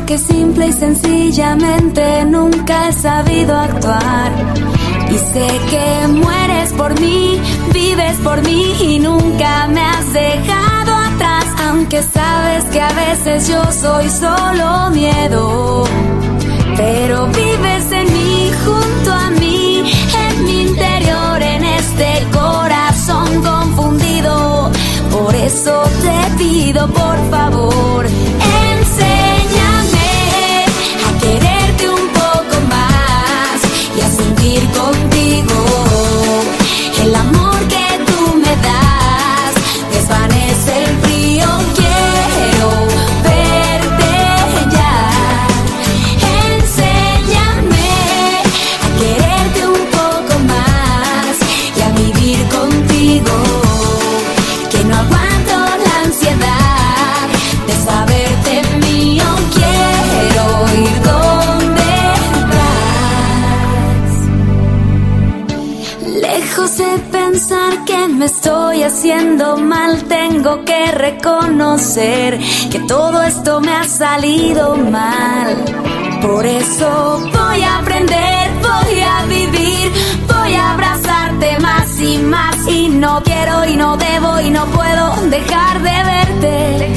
porque simple y sencillamente nunca he sabido actuar. Y sé que mueres por mí, vives por mí y nunca me has dejado atrás. Aunque sabes que a veces yo soy solo miedo. Pero vives en mí, junto a mí, en mi interior, en este corazón confundido. Por eso te pido, por favor, enséñame haciendo mal, tengo que reconocer que todo esto me ha salido mal. Por eso voy a aprender, voy a vivir, voy a abrazarte más y más. Y no quiero y no debo y no puedo dejar de verte.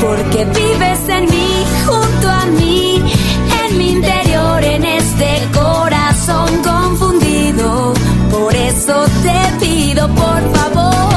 Porque vives en mí, junto a mí, en mi interior, en este corazón confundido. Por eso te pido, por favor,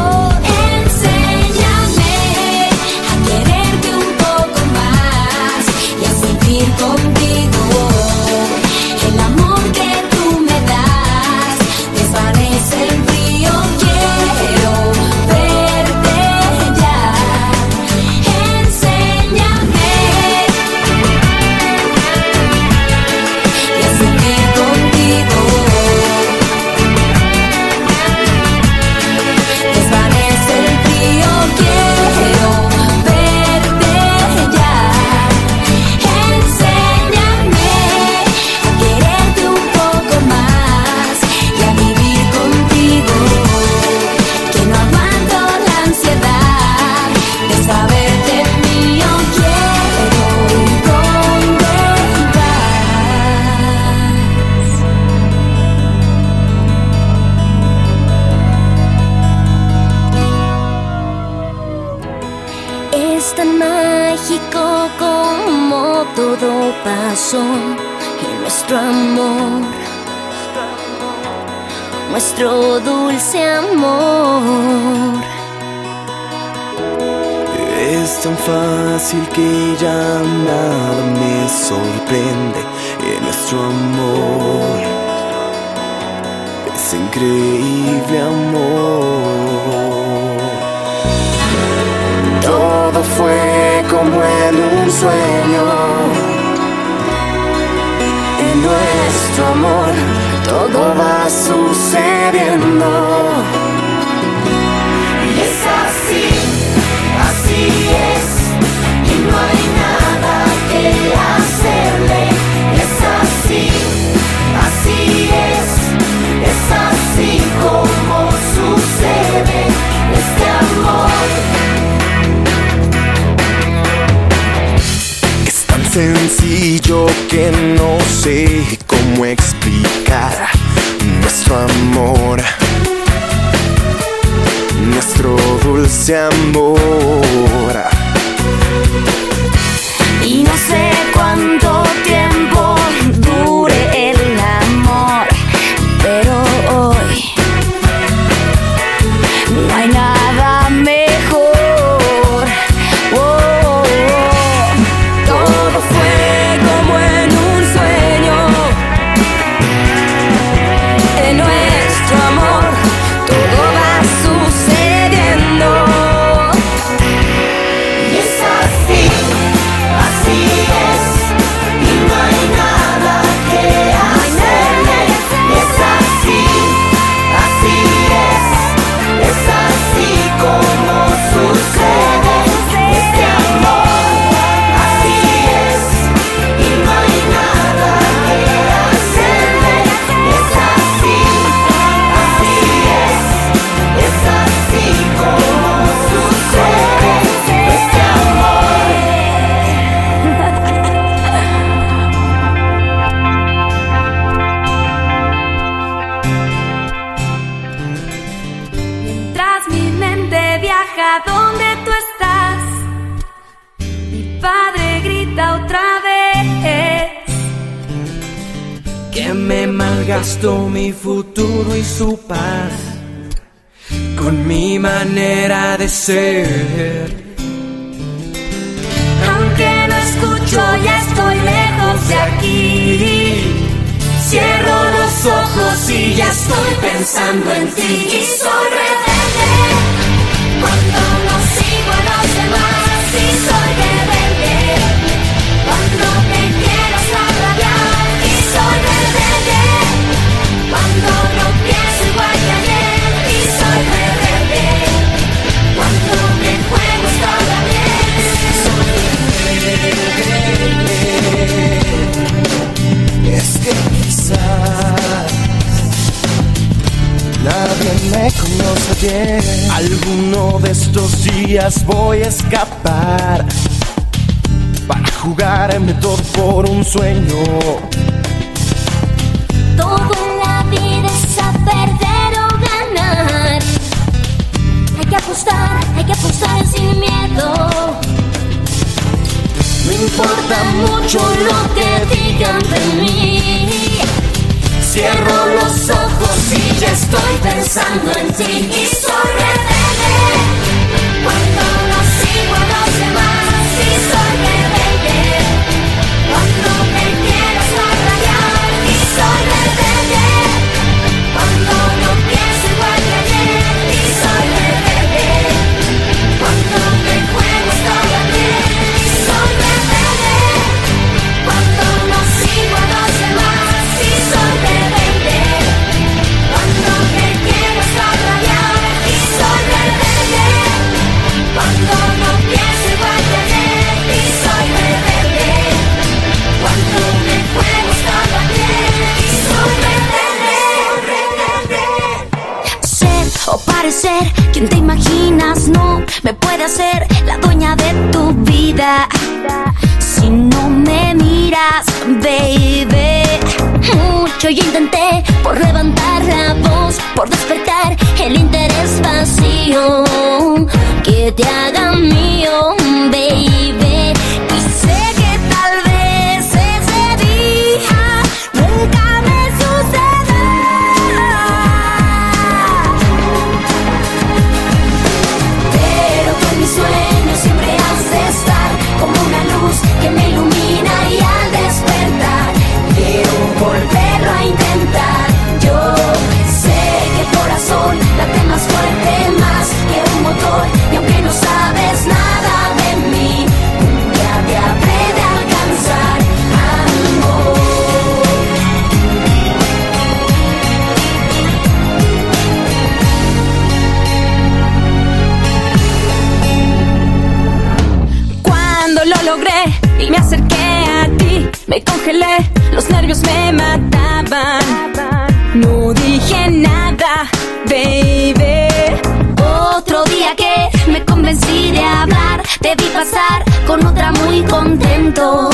como todo pasó en nuestro amor, nuestro dulce amor. Es tan fácil que ya nada me sorprende en nuestro amor. Es increíble amor. En un sueño. En nuestro amor todo va sucediendo. Y es así, así es, y no hay nada que hacerle. Es así, así es, es así como sucede este amor. Sencillo que no sé cómo explicar nuestro amor, nuestro dulce amor. Y no sé cuánto tiempo Resemblance is voy a escapar para jugar en todo por un sueño. Todo en la vida es a perder o ganar. Hay que apostar, hay que apostar sin miedo. No importa mucho lo que digan de mí. Cierro los ojos y ya estoy pensando en ti y sobre cuando nos igualamos pecho yo intenté por levantar la voz, por despertar el interés vacío que te haga mío. 感动。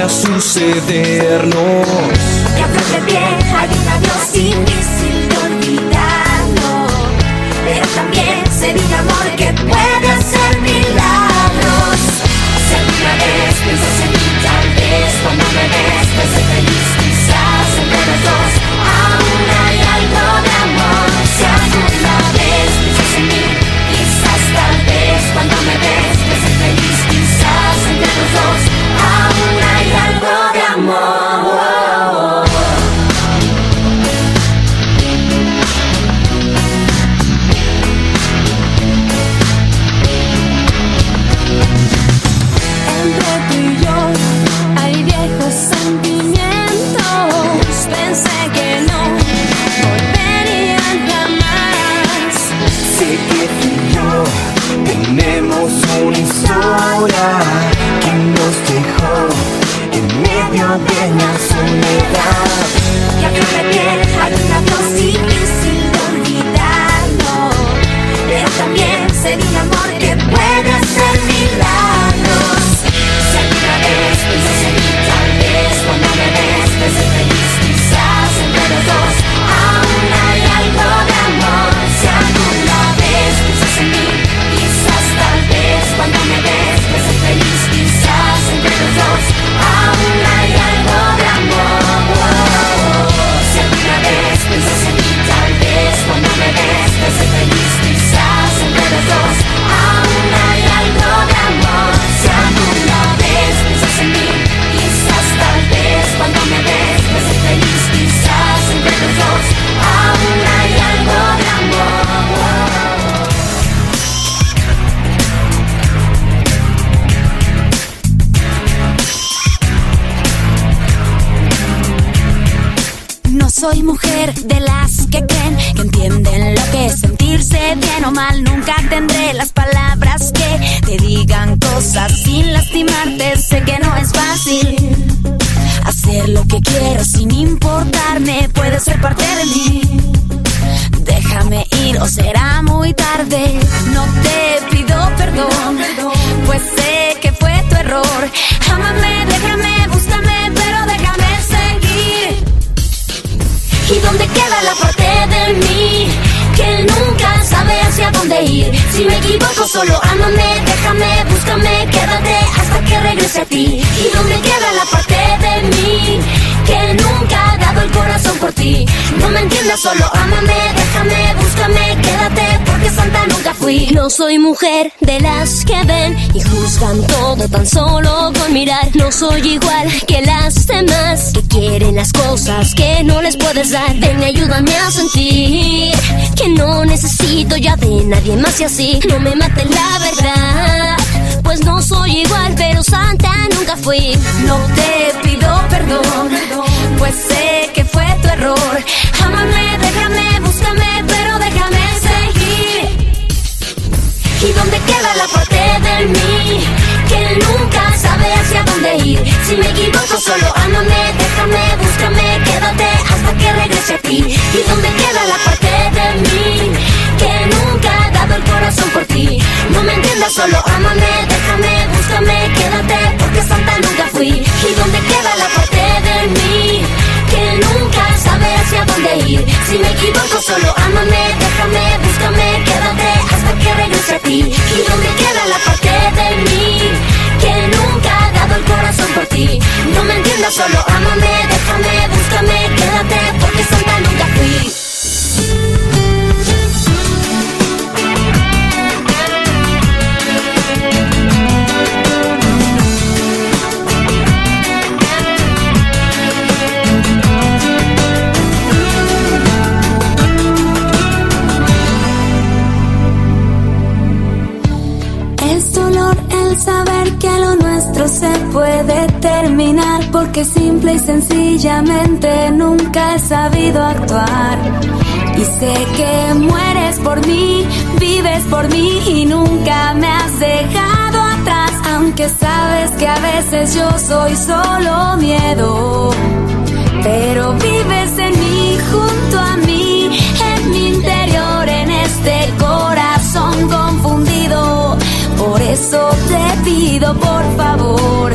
A sucedernos. Flor de piel hay un adiós difícil de olvidarlo, pero también se vive amor que puede que sentirse bien o mal. Nunca tendré las palabras que te digan cosas sin lastimarte. Sé que no es fácil hacer lo que quiero sin importarme. Puede ser parte de mí. Déjame ir o será muy tarde. No te pido perdón, pues sé que fue tu error. Ámame, Si me equivoco, solo ámame, déjame, búscame, quédate hasta que regrese a ti. ¿Y dónde queda la parte el corazón por ti? No me entiendas, solo ámame, déjame, búscame, quédate porque santa nunca fui. No soy mujer de las que ven y juzgan todo tan solo con mirar. No soy igual que las demás que quieren las cosas que no les puedes dar. Ven, ayúdame a sentir que no necesito ya de nadie más y así no me mate la verdad. Pues no soy igual, pero santa nunca fui. No te pido perdón, pues sé que fue tu error. Ámame, déjame, búscame, pero déjame seguir. ¿Y dónde queda la parte de mí que nunca sabe hacia dónde ir? Si me equivoco, solo ámame, déjame, búscame, quédate hasta que regrese a ti. ¿Y dónde queda la parte de mí que nunca ha dado el corazón por ti? No me entiendas, solo ámame, déjame, búscame, quédate porque santa nunca fui. ¿Y dónde queda la parte de mí Si me equivoco, solo ámame, déjame, búscame, quédate hasta que regrese a ti. ¿Y dónde queda la parte de mí que nunca ha dado el corazón por ti? No me entiendas, solo ámame, déjame, búscame, quédate porque santa nunca fui. porque simple y sencillamente nunca he sabido actuar. Y sé que mueres por mí, vives por mí y nunca me has dejado atrás, aunque sabes que a veces yo soy solo miedo. Pero vives en mí, junto a mí, en mi interior, en este corazón confundido. Por eso te pido, por favor,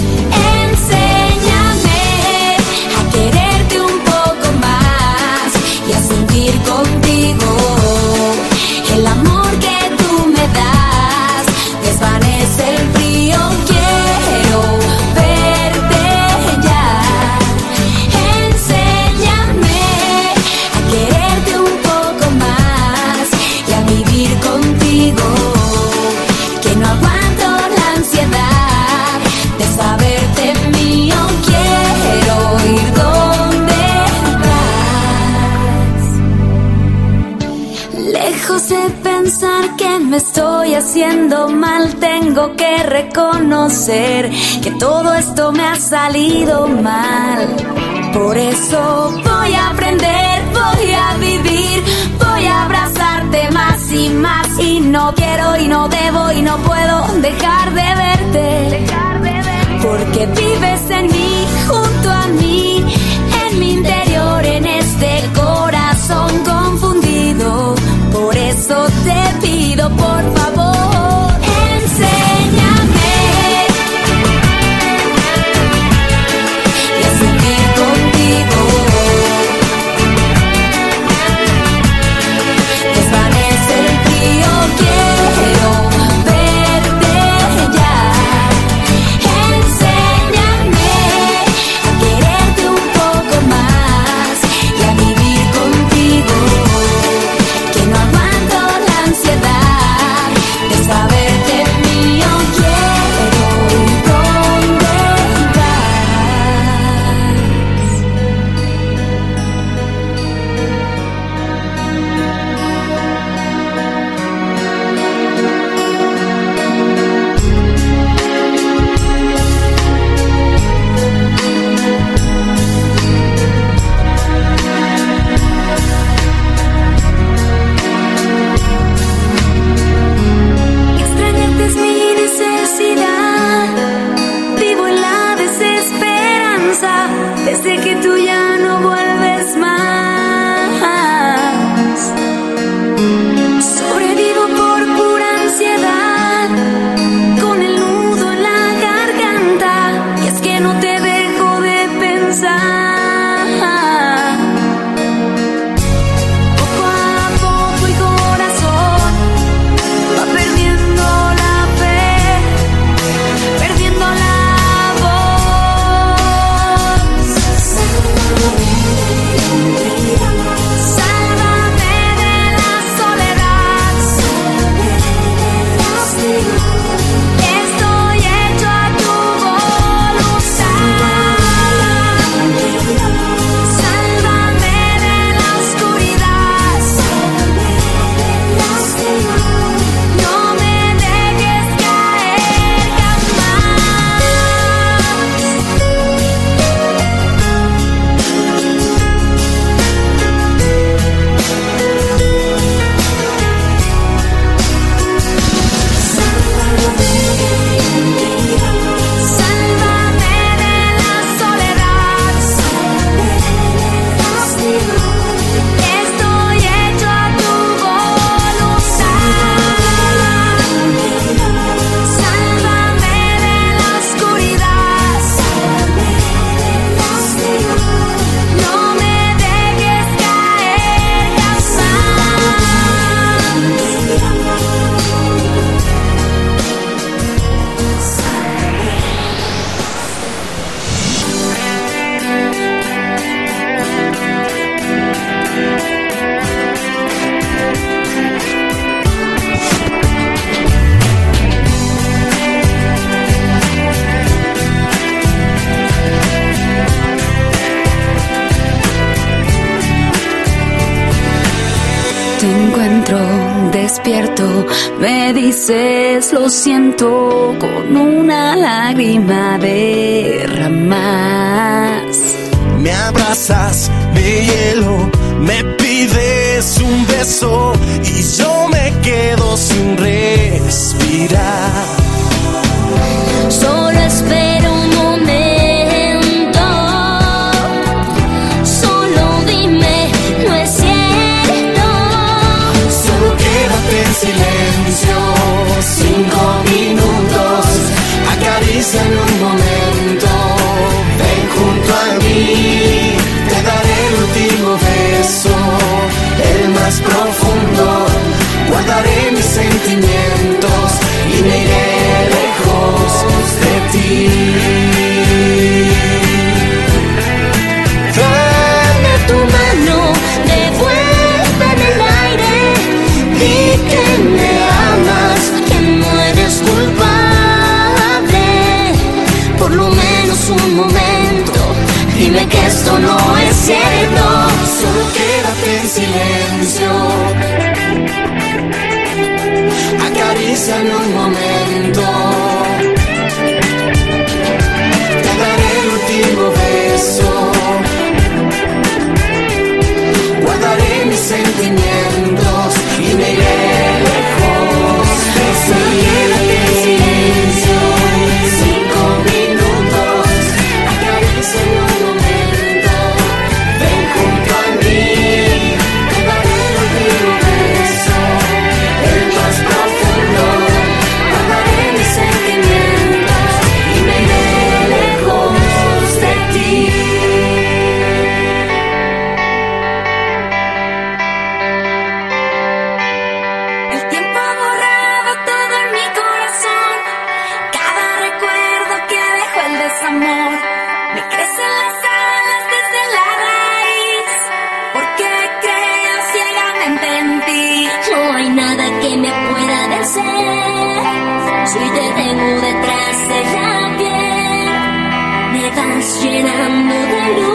que todo esto me ha salido mal. Por eso siento con una lágrima derramás. Me abrazas de hielo, me pides un beso y yo me quedo sin respirar. Solo espero en un momento. Ven junto a mí, te daré el último beso, el más profundo. Guardaré mis sentimientos y me iré lejos de ti. momento. Dime que esto no es cierto. Solo quédate en silencio. Acaríciame un momento. paso y te tengo detrás de la piel. Me vas llenando de luz.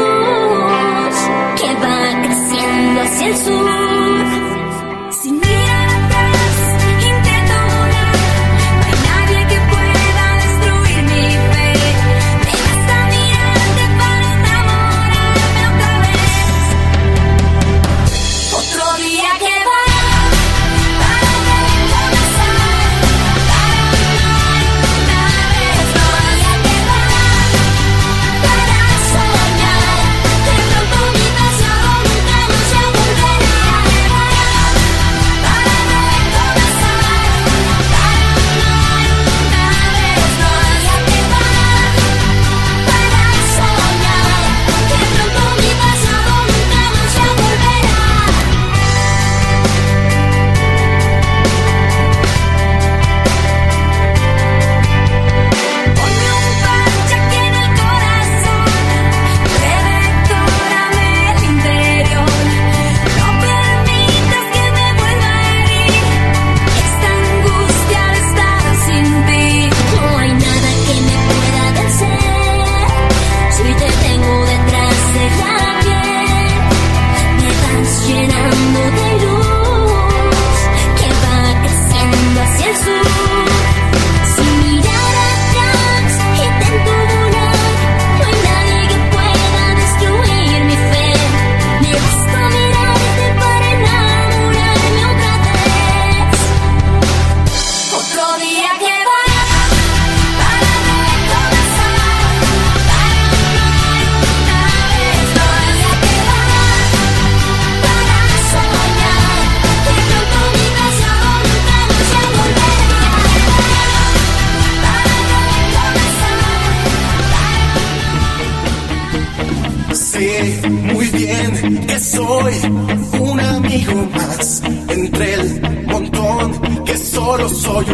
soy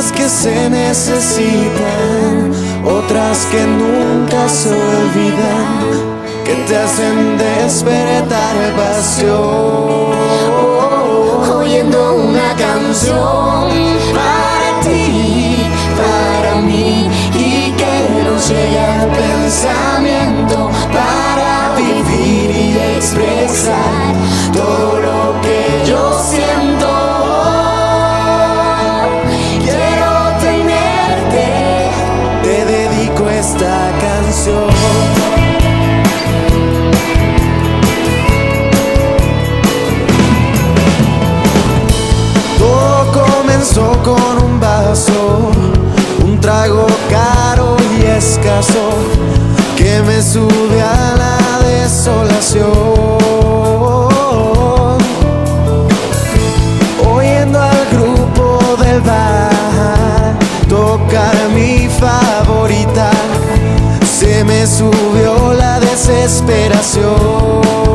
que se necesitan, otras que nunca se olvidan, que te hacen despertar pasión, oyendo una canción para ti, para mí, y que nos llega al pensamiento para vivir y expresar todo con un vaso, un trago caro y escaso que me sube a la desolación. Oyendo al grupo del bar tocar mi favorita, se me subió la desesperación.